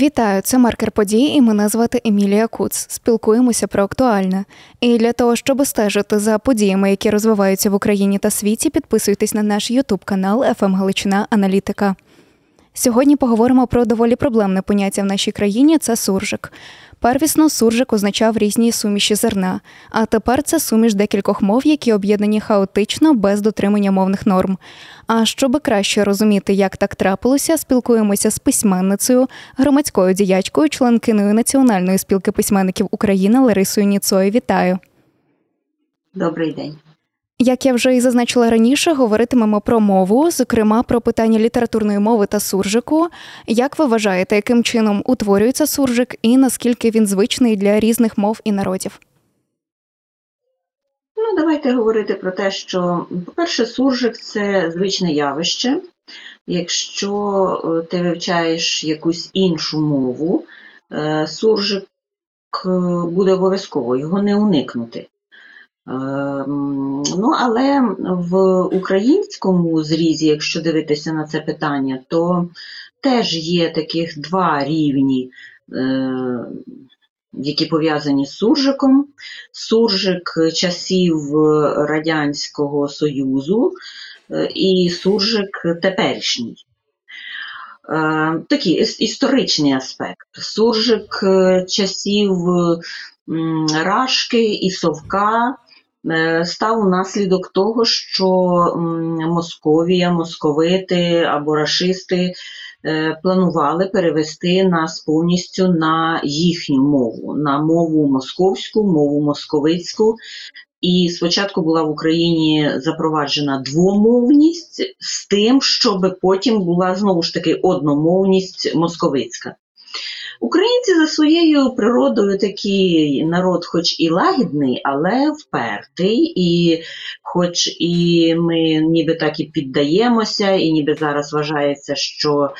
Вітаю, це маркер подій, і мене звати Емілія Куц. Спілкуємося про актуальне. І для того, щоб стежити за подіями, які розвиваються в Україні та світі, підписуйтесь на наш Ютуб канал «ФМ Галичина Аналітика. Сьогодні поговоримо про доволі проблемне поняття в нашій країні це суржик. Первісно суржик означав різні суміші зерна, а тепер це суміш декількох мов, які об'єднані хаотично без дотримання мовних норм. А щоб краще розуміти, як так трапилося, спілкуємося з письменницею, громадською діячкою, членкиною Національної спілки письменників України Ларисою Ніцою. Вітаю! Добрий день. Як я вже і зазначила раніше, говоритимемо про мову, зокрема про питання літературної мови та суржику. Як ви вважаєте, яким чином утворюється суржик і наскільки він звичний для різних мов і народів? Ну, давайте говорити про те, що, по-перше, суржик це звичне явище. Якщо е, ти вивчаєш якусь іншу мову, е, суржик е, буде обов'язково, його не уникнути. Ем, ну, але в українському зрізі, якщо дивитися на це питання, то теж є таких два рівні, е, які пов'язані з суржиком. Суржик часів Радянського Союзу е, і суржик теперішній. Е, такий історичний аспект. Суржик часів Рашки і Совка Е, став унаслідок того, що Московія, московити або рашисти е, планували перевести нас повністю на їхню мову, на мову московську, мову московицьку. І спочатку була в Україні запроваджена двомовність з тим, щоб потім була знову ж таки одномовність московицька. Українці за своєю природою такий народ, хоч і лагідний, але впертий, і хоч і ми ніби так і піддаємося, і ніби зараз вважається, що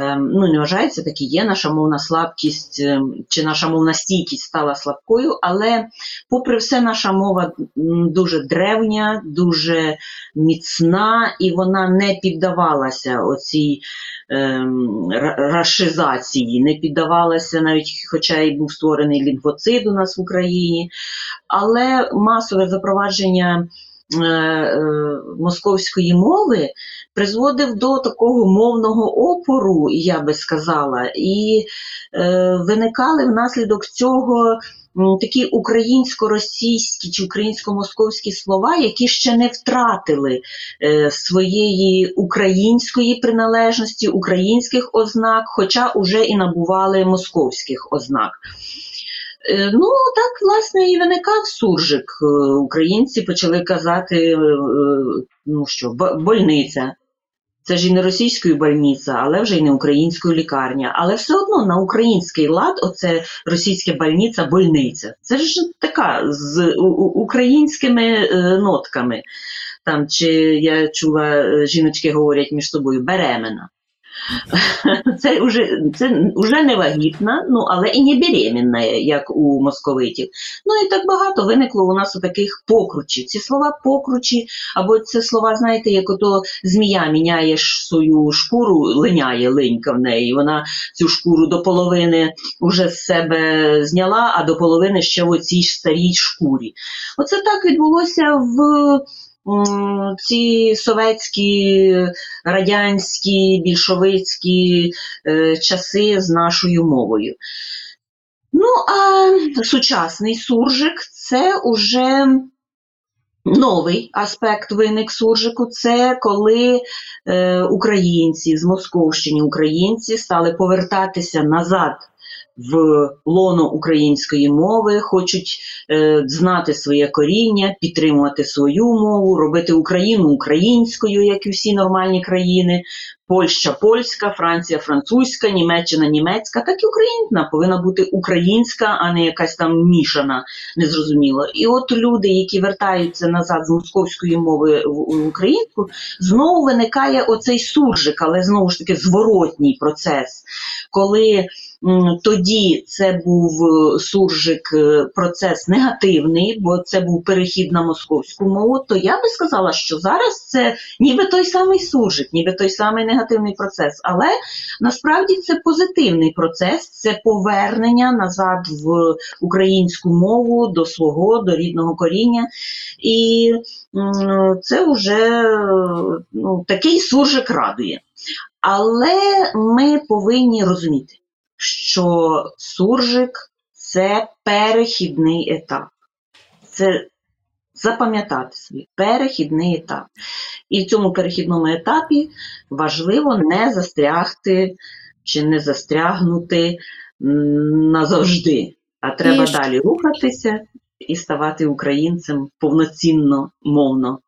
ем, ну не вважається, так і є. Наша мовна слабкість ем, чи наша мовна стійкість стала слабкою, але, попри все, наша мова дуже древня, дуже міцна, і вона не піддавалася оцій ем, рашизації, не піддавалася навіть, хоча й був створений лінгвоцид у нас в Україні, але масове запровадження. Е, е, московської мови призводив до такого мовного опору, я би сказала, і е, виникали внаслідок цього такі українсько-російські чи українсько-московські слова, які ще не втратили своєї української приналежності, українських ознак, хоча вже і набували московських ознак. Е, ну, так, власне, і виникав суржик. Е, українці почали казати, е, ну що, больниця. Це ж і не російською больниця, але вже й не українською лікарня. Але все одно на український лад, оце російська больниця, больниця. Це ж така з українськими нотками. Там, Чи я чула, жіночки говорять між собою беремена. Це вже це вже не вагітна, ну але і не беременна, як у московитів. Ну і так багато виникло у нас у таких покручів. Ці слова покручі, або це слова, знаєте, як ото змія міняє свою шкуру, линяє линька в неї. Вона цю шкуру до половини вже з себе зняла, а до половини ще в оцій старій шкурі. Оце так відбулося в ці совєтські, радянські, більшовицькі е, часи з нашою мовою. Ну, а сучасний суржик це уже новий аспект виник суржику. Це коли е, українці з Московщини, українці стали повертатися назад в лоно української мови, хочуть е, знати своє коріння, підтримувати свою мову, робити Україну українською, як і всі нормальні країни. Польща польська, Франція французька, Німеччина німецька, так і Україна повинна бути українська, а не якась там мішана, незрозуміло. І от люди, які вертаються назад з московської мови в українську, знову виникає оцей суржик, але знову ж таки зворотній процес, коли тоді це був е, суржик е, процес негативний, бо це був перехід на московську мову. То я би сказала, що зараз це ніби той самий суржик, ніби той самий негативний негативний процес, але насправді це позитивний процес, це повернення назад в українську мову до свого, до рідного коріння. І це вже ну, такий суржик радує. Але ми повинні розуміти, що суржик це перехідний етап. Це запам'ятати собі перехідний етап. І в цьому перехідному етапі важливо не застрягти чи не застрягнути назавжди, а треба і... далі рухатися і ставати українцем повноцінно мовно.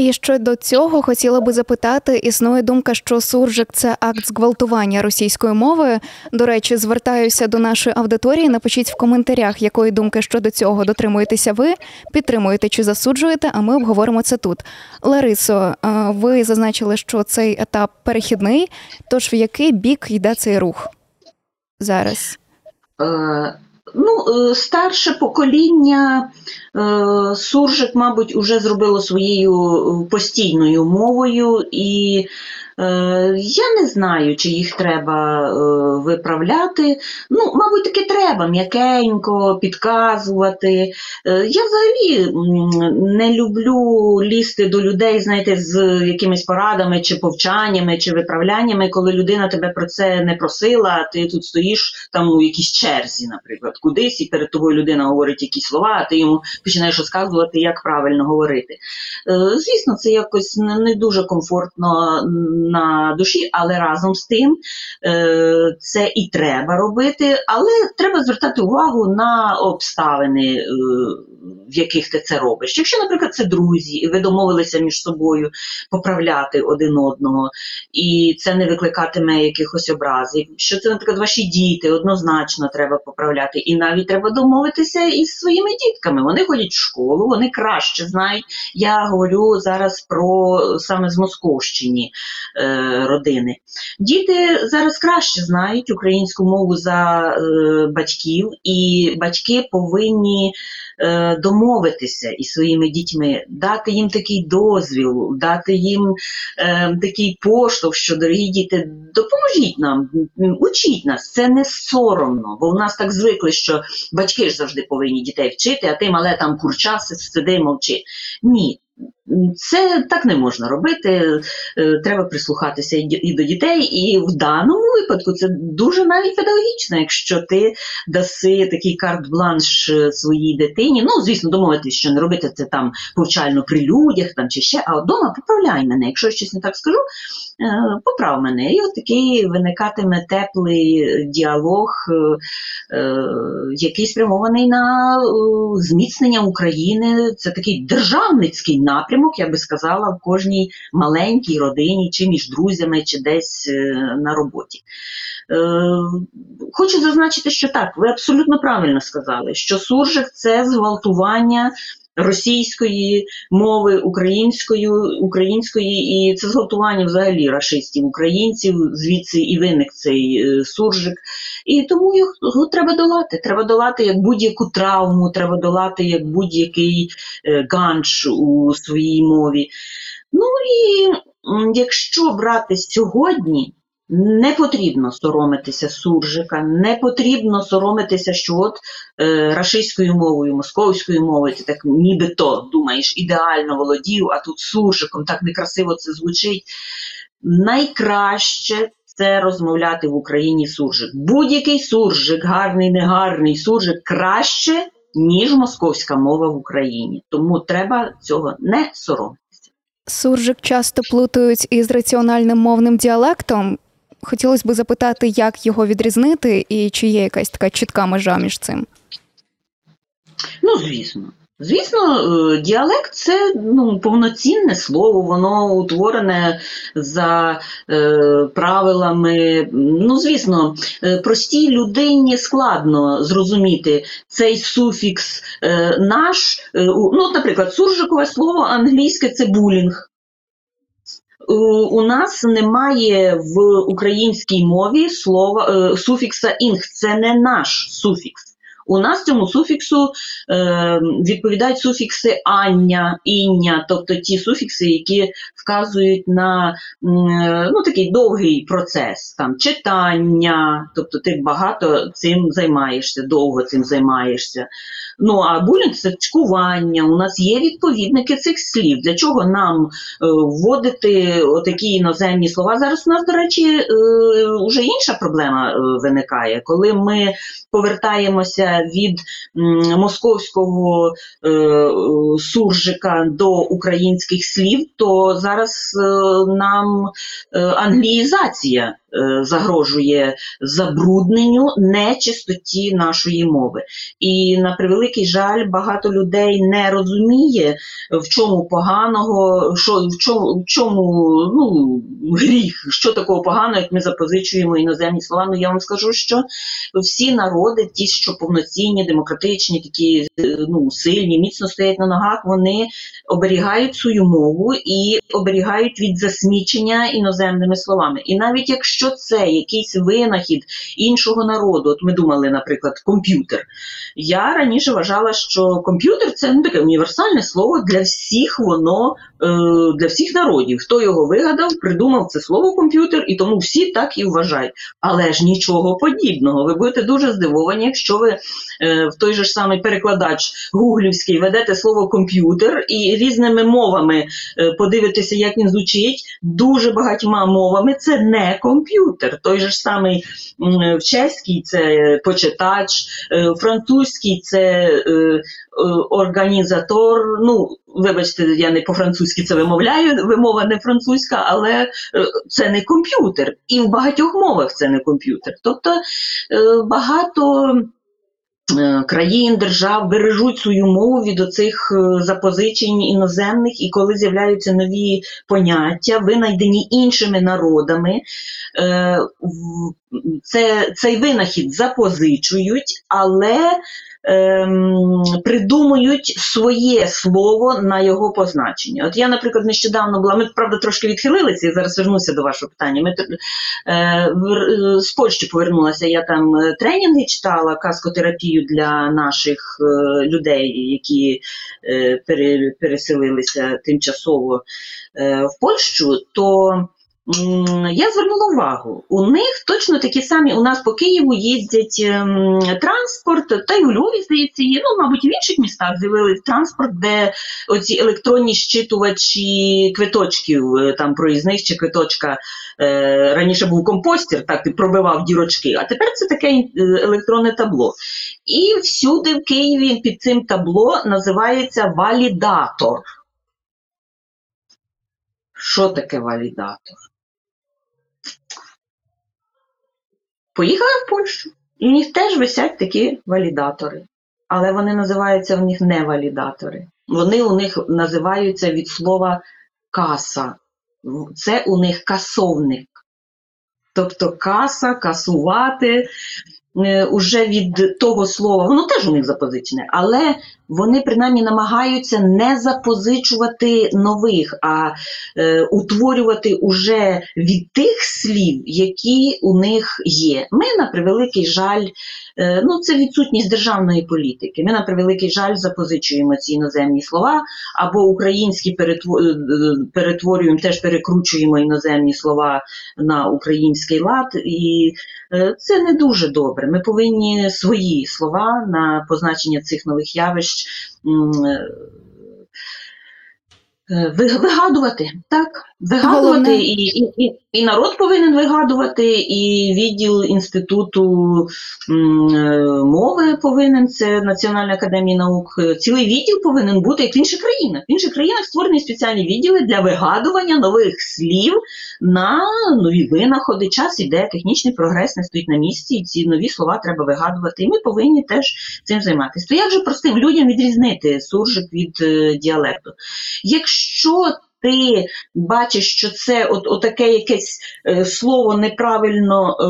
І щодо цього хотіла би запитати: існує думка, що суржик це акт зґвалтування російської мови. До речі, звертаюся до нашої аудиторії. Напишіть в коментарях, якої думки щодо цього дотримуєтеся ви, підтримуєте чи засуджуєте, а ми обговоримо це тут. Ларисо, ви зазначили, що цей етап перехідний. Тож в який бік йде цей рух зараз? Е, Ну, е, старше покоління е, суржик, мабуть, уже зробило своєю постійною мовою і Е, я не знаю, чи їх треба е, виправляти. Ну, мабуть, таки треба м'якенько підказувати. Е, я взагалі не люблю лізти до людей, знаєте, з якимись порадами, чи повчаннями, чи виправляннями, коли людина тебе про це не просила, а ти тут стоїш там у якійсь черзі, наприклад, кудись, і перед тобою людина говорить якісь слова, а ти йому починаєш розказувати, як правильно говорити. Звісно, це якось не дуже комфортно на душі, але разом з тим е, це і треба робити, але треба звертати увагу на обставини, е, в яких ти це робиш. Якщо, наприклад, це друзі, і ви домовилися між собою поправляти один одного, і це не викликатиме якихось образів. Що це, наприклад, ваші діти однозначно треба поправляти, і навіть треба домовитися із своїми дітками. Вони ходять в школу, вони краще знають. Я говорю зараз про саме з Московщині. Е, родини. Діти зараз краще знають українську мову за е, батьків, і батьки повинні е, домовитися із своїми дітьми, дати їм такий дозвіл, дати їм такий поштовх, що дорогі діти, допоможіть нам, учіть нас, це не соромно, бо в нас так звикли, що батьки ж завжди повинні дітей вчити, а ти мале там курча сиди мовчи. Ні. Це так не можна робити. Е, треба прислухатися і до дітей, і в даному випадку це дуже навіть педагогічно, якщо ти даси такий карт-бланш е, своїй дитині. Ну, звісно, домовитись, що не робити це там повчально при людях там чи ще, а вдома поправляй мене. Якщо я щось не так скажу, е, поправ мене. І от такий виникатиме теплий діалог, який спрямований на зміцнення України. Це такий державницький напрямок, я би сказала, в кожній маленькій родині, чи між друзями, чи десь е, на роботі. Е, хочу зазначити, що так, ви абсолютно правильно сказали, що суржик це зґвалтування. Російської мови, українською, української, і це зґвалтування взагалі рашистів, українців, звідси і виник цей е, суржик. І тому його треба долати. Треба долати як будь-яку травму, треба долати як будь-який е, ганч у своїй мові. Ну і якщо брати сьогодні. Не потрібно соромитися суржика, не потрібно соромитися, що от е, рашистською мовою, московською мовою, ти так нібито думаєш, ідеально володів, а тут суржиком так некрасиво це звучить. Найкраще це розмовляти в Україні суржик. Будь-який суржик, гарний, негарний суржик краще, ніж московська мова в Україні. Тому треба цього не соромитися. Суржик часто плутають із раціональним мовним діалектом. Хотілося б запитати, як його відрізнити, і чи є якась така чітка межа між цим? Ну, звісно. Звісно, е, діалект це ну, повноцінне слово, воно утворене за е, правилами. Ну, звісно, е, простій людині складно зрозуміти цей суфікс е, наш. Е, ну, Наприклад, суржикове слово англійське це булінг. У нас немає в українській мові слова е, суфікса інг, це не наш суфікс. У нас цьому суфіксу е, відповідають суфікси ання, іння, тобто ті суфікси, які вказують на е, ну, такий довгий процес, там читання, тобто ти багато цим займаєшся, довго цим займаєшся. Ну а булінг це чкування. У нас є відповідники цих слів. Для чого нам е, вводити такі іноземні слова? Зараз у нас, до речі, е, вже інша проблема е, виникає, коли ми повертаємося від московського е, суржика до українських слів, то зараз е, нам е, англіїзація загрожує забрудненню нечистоті нашої мови. І на превеликий жаль, багато людей не розуміє, в чому поганого, що в чому, в чому ну, гріх, що такого поганого, як ми запозичуємо іноземні слова. Ну я вам скажу, що всі народи, ті, що повноцінні, демократичні, такі е, ну, сильні, міцно стоять на ногах, вони оберігають свою мову і оберігають від засмічення іноземними словами. І навіть якщо це якийсь винахід іншого народу, от ми думали, наприклад, комп'ютер. Я раніше вважала, що комп'ютер це ну, таке універсальне слово для всіх воно е, для всіх народів. Хто його вигадав, придумав це слово комп'ютер, і тому всі так і вважають. Але ж нічого подібного. Ви будете дуже здивовані, якщо ви е, в той же ж самий перекладач гуглівський ведете слово комп'ютер і різними мовами е, подивитеся, як він звучить. Дуже багатьма мовами це не комп'ютер. Той же ж самий в чеській це почитач, е, французький це е, е, організатор. Ну, вибачте, я не по-французьки це вимовляю, вимова не французька, але е, це не комп'ютер. І в багатьох мовах це не комп'ютер. Тобто е, багато. Е, Країн, держав бережуть свою мову від оцих е, запозичень іноземних, і коли з'являються нові поняття, винайдені іншими народами, е, це, цей винахід запозичують, але ем, придумують своє слово на його позначення. От я, наприклад, нещодавно була, ми правда трошки відхилилися, і зараз вернуся до вашого питання. Ми е, в- е, з Польщі повернулася, я там е, тренінги читала, каскотерапію для наших е, людей, які е, пере, переселилися тимчасово е, в Польщу, то я звернула увагу, у них точно такі самі, у нас по Києву їздять ем, транспорт, та й у Львові, здається, є, ну, мабуть, в інших містах з'явились транспорт, де оці електронні щитувачі квиточків, е, там проїзних чи квиточка, е, раніше був компостер, так ти пробивав дірочки, а тепер це таке е, електронне табло. І всюди в Києві під цим табло називається валідатор. Що таке валідатор? Поїхала в Польщу. І в них теж висять такі валідатори. Але вони називаються в них не валідатори. Вони у них називаються від слова каса. Це у них касовник. Тобто каса, касувати е, уже від того слова, воно теж у них запозичене, але вони принаймні намагаються не запозичувати нових, а е, утворювати уже від тих слів, які у них є. Ми, на превеликий жаль, е, ну це відсутність державної політики. Ми, на превеликий жаль, запозичуємо ці іноземні слова, або українські е, перетворюємо, теж перекручуємо іноземні слова на український лад, і е, це не дуже добре. Ми повинні свої слова на позначення цих нових явищ вигадувати, так, вигадувати, і, і, і, і народ повинен вигадувати, і відділ інституту е, мови повинен, це Національна академія наук. Цілий відділ повинен бути, як в інших країнах. В інших країнах створені спеціальні відділи для вигадування нових слів на нові винаходи. Час іде, технічний прогрес не стоїть на місці, і ці нові слова треба вигадувати. І ми повинні теж цим займатися. То як же простим людям відрізнити суржик від е, діалекту? Якщо ти бачиш, що це от, отаке якесь е, слово неправильно е,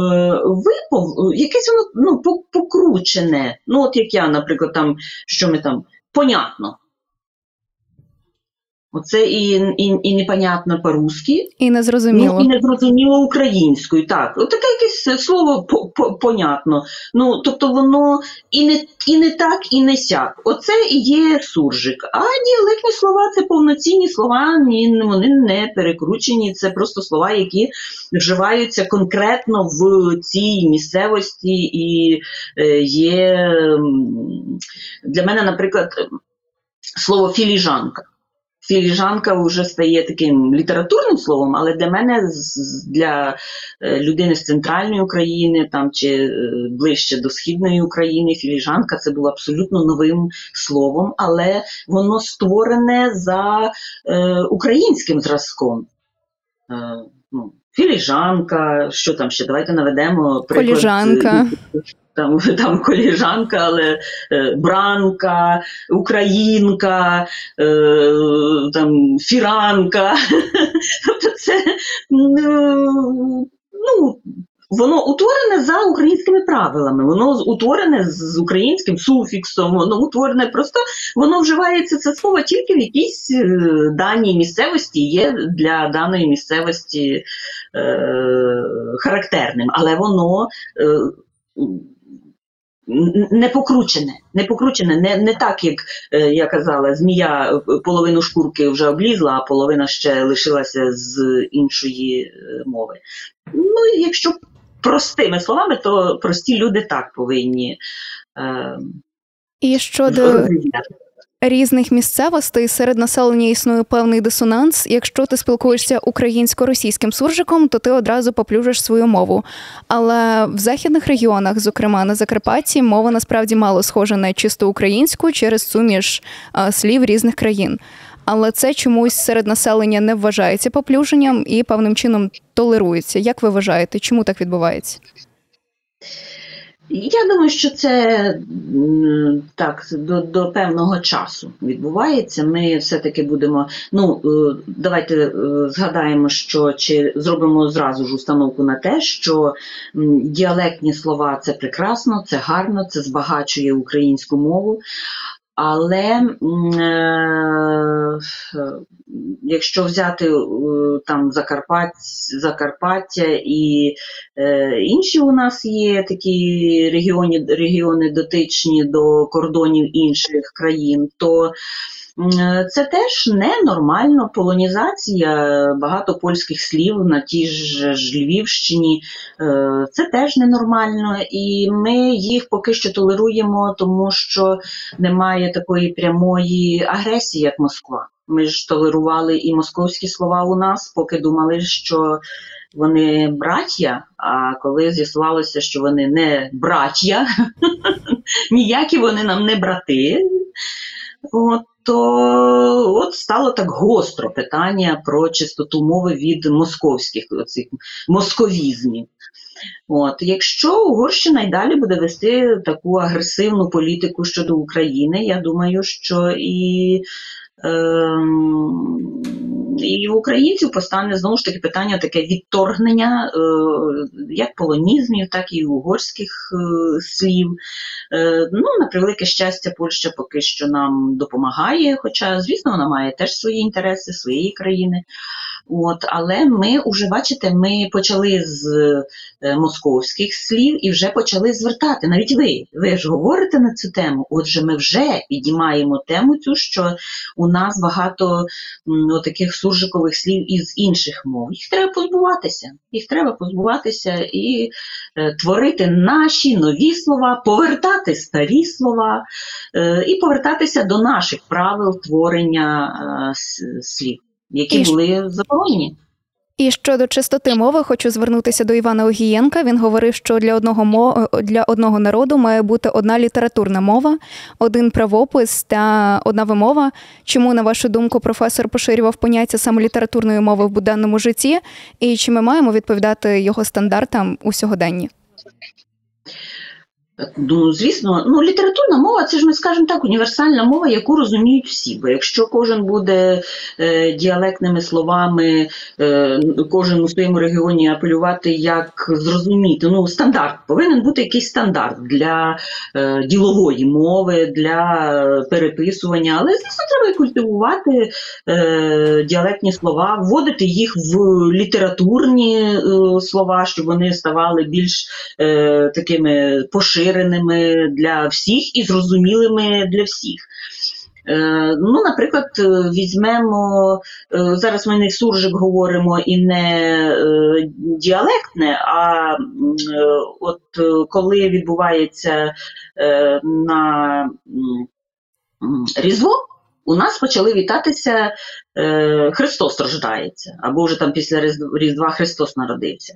випов, якесь воно ну, покручене. Ну, от як я, наприклад, там, що ми там, понятно. Оце і і, і непонятно по-русски, і незрозуміло. Ну, і незрозуміло українською. Так, От таке якесь слово по, по, понятно. Ну, тобто воно і не і не так, і не сяк. Оце і є суржик. А діалектні слова це повноцінні слова, ні, вони не перекручені. Це просто слова, які вживаються конкретно в цій місцевості, і е, є для мене, наприклад, слово філіжанка філіжанка вже стає таким літературним словом, але для мене, для е, людини з центральної України там чи е, ближче до східної України, філіжанка це було абсолютно новим словом, але воно створене за е, українським зразком. Е, ну, Філіжанка, що там ще? Давайте наведемо приклад. Коліжанка там там коліжанка, але е, бранка, українка, е, там фіранка. Тобто це ну, Воно утворене за українськими правилами, воно утворене з українським суфіксом, воно утворене просто воно вживається це слово тільки в якійсь е, даній місцевості є для даної місцевості е, характерним, але воно е, не покручене, не покручене, не не так, як е, я казала, змія е, половину шкурки вже облізла, а половина ще лишилася з іншої е, мови. Ну, якщо простими словами, то прості люди так повинні. Е, І щодо різних місцевостей серед населення існує певний дисонанс. Якщо ти спілкуєшся українсько-російським суржиком, то ти одразу поплюжиш свою мову. Але в західних регіонах, зокрема на Закарпатті, мова насправді мало схожа на чисто українську через суміш слів різних країн. Але це чомусь серед населення не вважається поплюженням і певним чином толерується. Як ви вважаєте, чому так відбувається? Я думаю, що це так до до певного часу відбувається. Ми все-таки будемо. Ну е, давайте е, згадаємо, що чи зробимо зразу ж установку на те, що діалектні слова це прекрасно, це гарно, це збагачує українську мову. Але е, якщо взяти е, там Закарпаття, Закарпаття і інші у нас є такі регіони, регіони дотичні до кордонів інших країн, то це теж ненормально. Полонізація багато польських слів на тій ж Львівщині. Е, це теж ненормально, і ми їх поки що толеруємо, тому що немає такої прямої агресії, як Москва. Ми ж толерували і московські слова у нас, поки думали, що вони браття. А коли з'ясувалося, що вони не браття, ніякі вони нам не брати. От, то от стало так гостро питання про чистоту мови від московських оцих московізмів. От, Якщо Угорщина й далі буде вести таку агресивну політику щодо України, я думаю, що і Ем, і в українців постане знову ж таки питання таке відторгнення е, як полонізмів, так і угорських е, слів. Е, ну, На превелике щастя, Польща поки що нам допомагає, хоча, звісно, вона має теж свої інтереси, своєї країни. От, Але ми вже, бачите, ми почали з московських слів і вже почали звертати. Навіть ви ви ж говорите на цю тему. Отже, ми вже підіймаємо тему цю, що у нас багато ну, таких суржикових слів із інших мов. Їх треба позбуватися. Їх треба позбуватися і е, творити наші нові слова, повертати старі слова е, і повертатися до наших правил творення е, слів, які і були заборонені. І щодо чистоти мови, хочу звернутися до Івана Огієнка. Він говорив, що для одного мов... для одного народу має бути одна літературна мова, один правопис та одна вимова. Чому, на вашу думку, професор поширював поняття саме літературної мови в буденному житті, і чи ми маємо відповідати його стандартам у сьогоденні? Ну, звісно, ну літературна мова це ж ми скажемо так, універсальна мова, яку розуміють всі. Бо якщо кожен буде е, діалектними словами, е, кожен у своєму регіоні апелювати, як зрозуміти, ну стандарт повинен бути якийсь стандарт для е, ділової мови, для переписування, але звісно, треба і культивувати е, діалектні слова, вводити їх в літературні е, слова, щоб вони ставали більш е, такими поширеними для всіх і зрозумілими для всіх. Е, Ну, наприклад, е, візьмемо е, зараз ми не суржик говоримо і не діалектне, а от коли відбувається на Різдво, у нас почали вітатися е, Христос рождається, або вже там після Різдва Христос народився.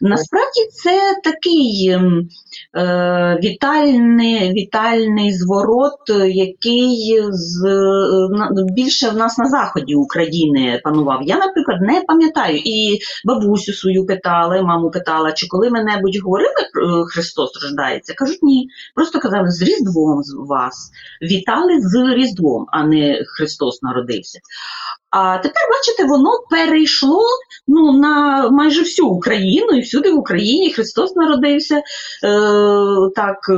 Насправді це такий ем, е, вітальний, вітальний зворот, е, який з, е, більше в нас на заході України панував. Я, наприклад, не пам'ятаю і бабусю свою питала, маму питала, чи коли ми небудь говорили про Христос рождається. Кажуть, ні. Просто казали з Різдвом вас. Вітали з Різдвом, а не Христос народився. А тепер, бачите, воно перейшло ну, на майже всю Україну, і всюди в Україні Христос народився. Е, так, е,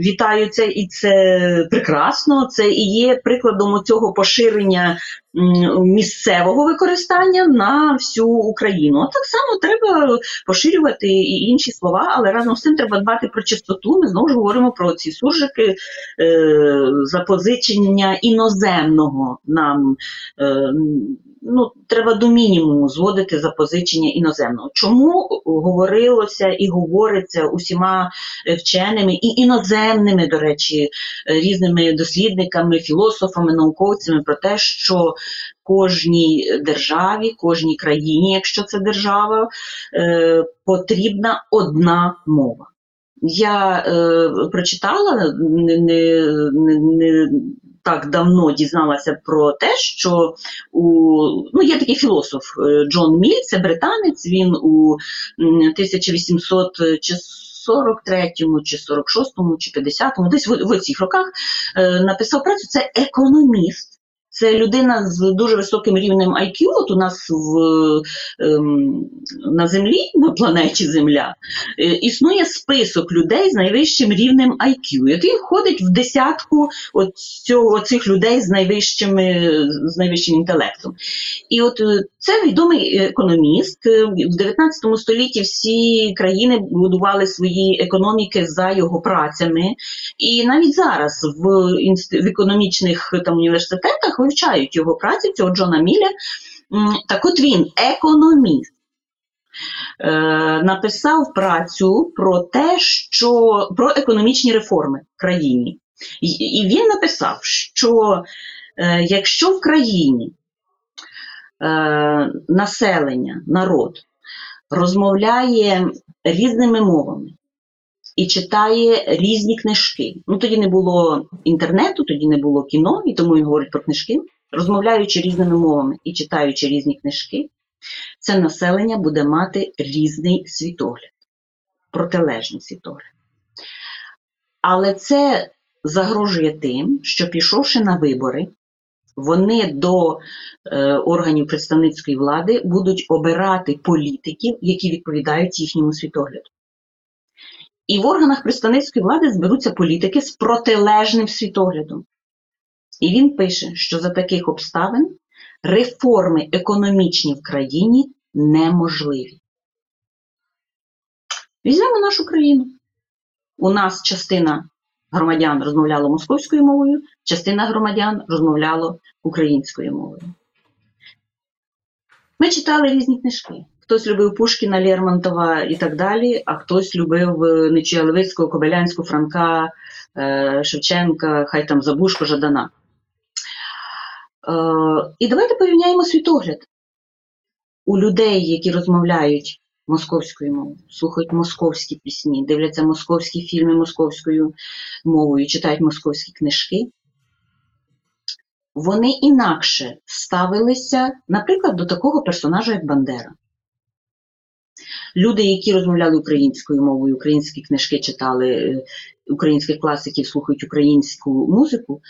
вітаються, і це прекрасно. Це і є прикладом цього поширення місцевого використання на всю Україну. От так само треба поширювати і інші слова, але разом з цим треба дбати про чистоту. Ми знову ж говоримо про ці суржики, е, запозичення іноземного нам. Ну, треба до мінімуму зводити запозичення іноземного. Чому говорилося і говориться усіма е, вченими і іноземними, до речі, е, різними дослідниками, філософами, науковцями про те, що кожній державі, кожній країні, якщо це держава, е, потрібна одна мова. Я е, прочитала не, не, не так давно дізналася про те, що у ну є такий філософ е, Джон Міль, це британець. Він у м, 1800 чи 43-му, чи 46-му, чи 50-му, десь в, в цих роках е, написав працю. Це економіст. Це людина з дуже високим рівнем IQ. От у нас в, ем, на землі, на планеті Земля, е, існує список людей з найвищим рівнем IQ, який входить в десятку от цього, цих людей з, з найвищим інтелектом. І от е, це відомий економіст. Е, В 19 столітті всі країни будували свої економіки за його працями. І навіть зараз в, в економічних там, університетах вивчають його працю, цього Джона Міля. Так от він економіст. Е, написав працю про те, що про економічні реформи в країні. І, він написав, що е, якщо в країні е, населення, народ розмовляє різними мовами і читає різні книжки. Ну тоді не було інтернету, тоді не було кіно, і тому він говорить про книжки. Розмовляючи різними мовами і читаючи різні книжки, це населення буде мати різний світогляд, протилежний світогляд. Але це загрожує тим, що пішовши на вибори, вони до е, органів представницької влади будуть обирати політиків, які відповідають їхньому світогляду. І в органах представницької влади зберуться політики з протилежним світоглядом. І він пише, що за таких обставин реформи економічні в країні неможливі. Візьмемо нашу країну. У нас частина громадян розмовляла московською мовою, частина громадян розмовляла українською мовою. Ми читали різні книжки. Хтось любив Пушкіна, Лермонтова і так далі, а хтось любив е, Нечуя Левицького, Кобилянського, Франка, е, Шевченка, хай там Забушко, Жадана. Е, І давайте порівняємо світогляд у людей, які розмовляють московською мовою, слухають московські пісні, дивляться московські фільми московською мовою, читають московські книжки. Вони інакше ставилися, наприклад, до такого персонажа, як Бандера. Люди, які розмовляли українською мовою, українські книжки читали, е, українських класиків слухають українську музику,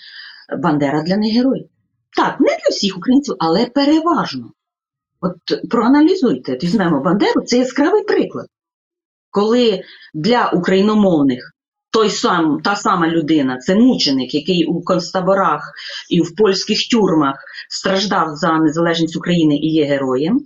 Бандера для них герой. Так, не для всіх українців, але переважно. От проаналізуйте, візьмемо Бандеру, це яскравий приклад. Коли для україномовних той сам, та сама людина, це мученик, який у концтаборах і в польських тюрмах страждав за незалежність України і є героєм,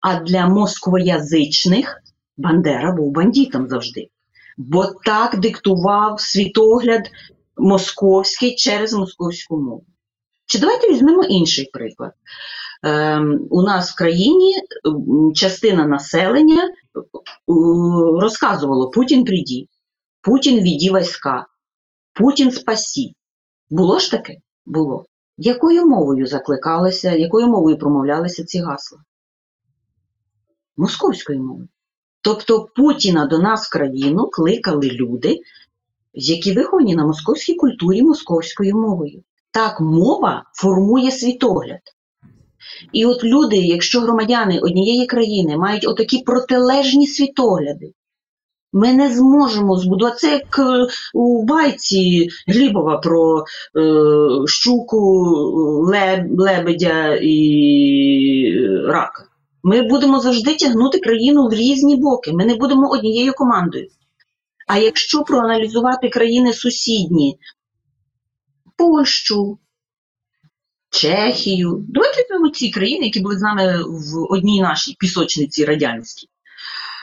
а для москвоязичних Бандера був бандитом завжди. Бо так диктував світогляд московський через московську мову. Чи давайте візьмемо інший приклад. Ем, у нас в країні частина населення е, розказувало Путін приді, Путін віді війська, Путін спасі. Було ж таке? Було. Якою мовою закликалися, якою мовою промовлялися ці гасла? Московською мовою. Тобто Путіна до нас в країну кликали люди, які виховані на московській культурі московською мовою. Так, мова формує світогляд. І от люди, якщо громадяни однієї країни мають отакі протилежні світогляди, ми не зможемо збудувати це як е, у байці Глібова про е, щуку, леб, лебедя і рака. Ми будемо завжди тягнути країну в різні боки. Ми не будемо однією командою. А якщо проаналізувати країни сусідні, Польщу, Чехію, давайте візьмемо ці країни, які були з нами в одній нашій пісочниці радянській,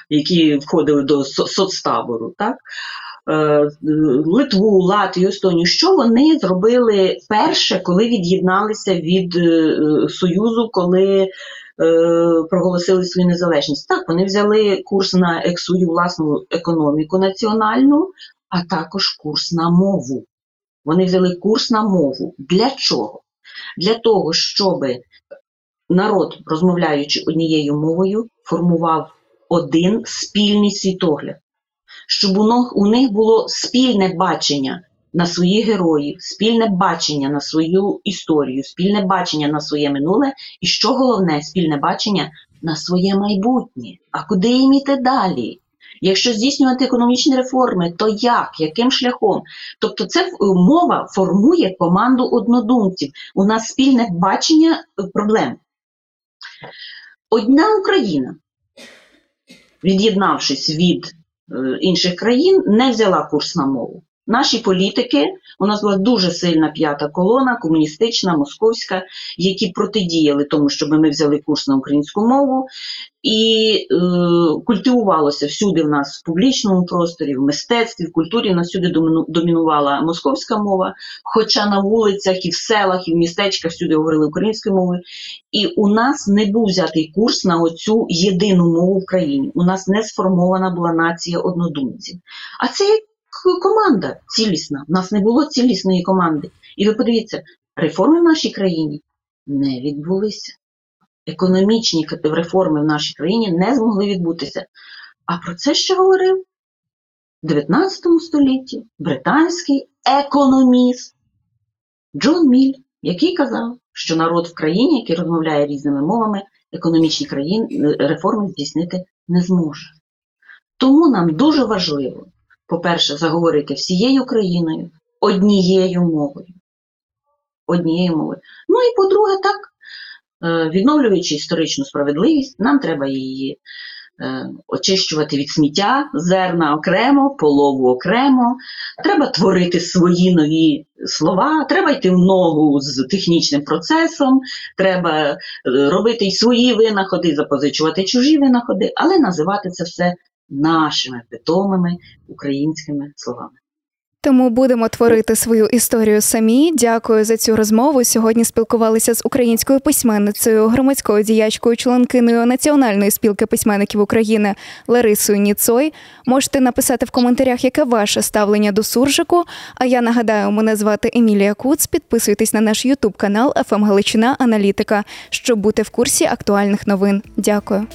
які входили до со- соцтабору, так? Е, Литву, Латвію, Естонію, що вони зробили перше, коли від'єдналися від е, Союзу, коли е, проголосили свою незалежність? Так, вони взяли курс на свою власну економіку національну, а також курс на мову. Вони взяли курс на мову. Для чого? Для того, щоб народ, розмовляючи однією мовою, формував один спільний світогляд, щоб у них, було спільне бачення на своїх героїв, спільне бачення на свою історію, спільне бачення на своє минуле, і що головне, спільне бачення на своє майбутнє. А куди їм іти далі? Якщо здійснювати економічні реформи, то як? Яким шляхом? Тобто, це е, мова формує команду однодумців. У нас спільне бачення е, проблем. Одна Україна, від'єднавшись від е, інших країн, не взяла курс на мову. Наші політики, у нас була дуже сильна п'ята колона, комуністична, московська, які протидіяли тому, щоб ми взяли курс на українську мову, і е, культивувалося всюди в нас в публічному просторі, в мистецтві, в культурі. Нас всюди домінувала московська мова, хоча на вулицях, і в селах, і в містечках всюди говорили українською мовою. І у нас не був взятий курс на оцю єдину мову в країні. У нас не сформована була нація однодумців. А це команда цілісна. У нас не було цілісної команди. І ви подивіться, реформи в нашій країні не відбулися. Економічні реформи в нашій країні не змогли відбутися. А про це ще говорив в 19 столітті британський економіст Джон Міль, який казав, що народ в країні, який розмовляє різними мовами, економічні країн, реформи здійснити не зможе. Тому нам дуже важливо, по-перше, заговорити всією країною однією мовою. Однією мовою. Ну і по-друге, так, е, відновлюючи історичну справедливість, нам треба її е, очищувати від сміття, зерна окремо, полову окремо. Треба творити свої нові слова, треба йти в ногу з технічним процесом, треба е, робити й свої винаходи, запозичувати чужі винаходи, але називати це все нашими питомими українськими словами. Тому будемо творити свою історію самі. Дякую за цю розмову. Сьогодні спілкувалися з українською письменницею, громадською діячкою, членкиною Національної спілки письменників України Ларисою Ніцой. Можете написати в коментарях, яке ваше ставлення до суржику. А я нагадаю, мене звати Емілія Куц. Підписуйтесь на наш Ютуб канал «ФМ Галичина Аналітика, щоб бути в курсі актуальних новин. Дякую.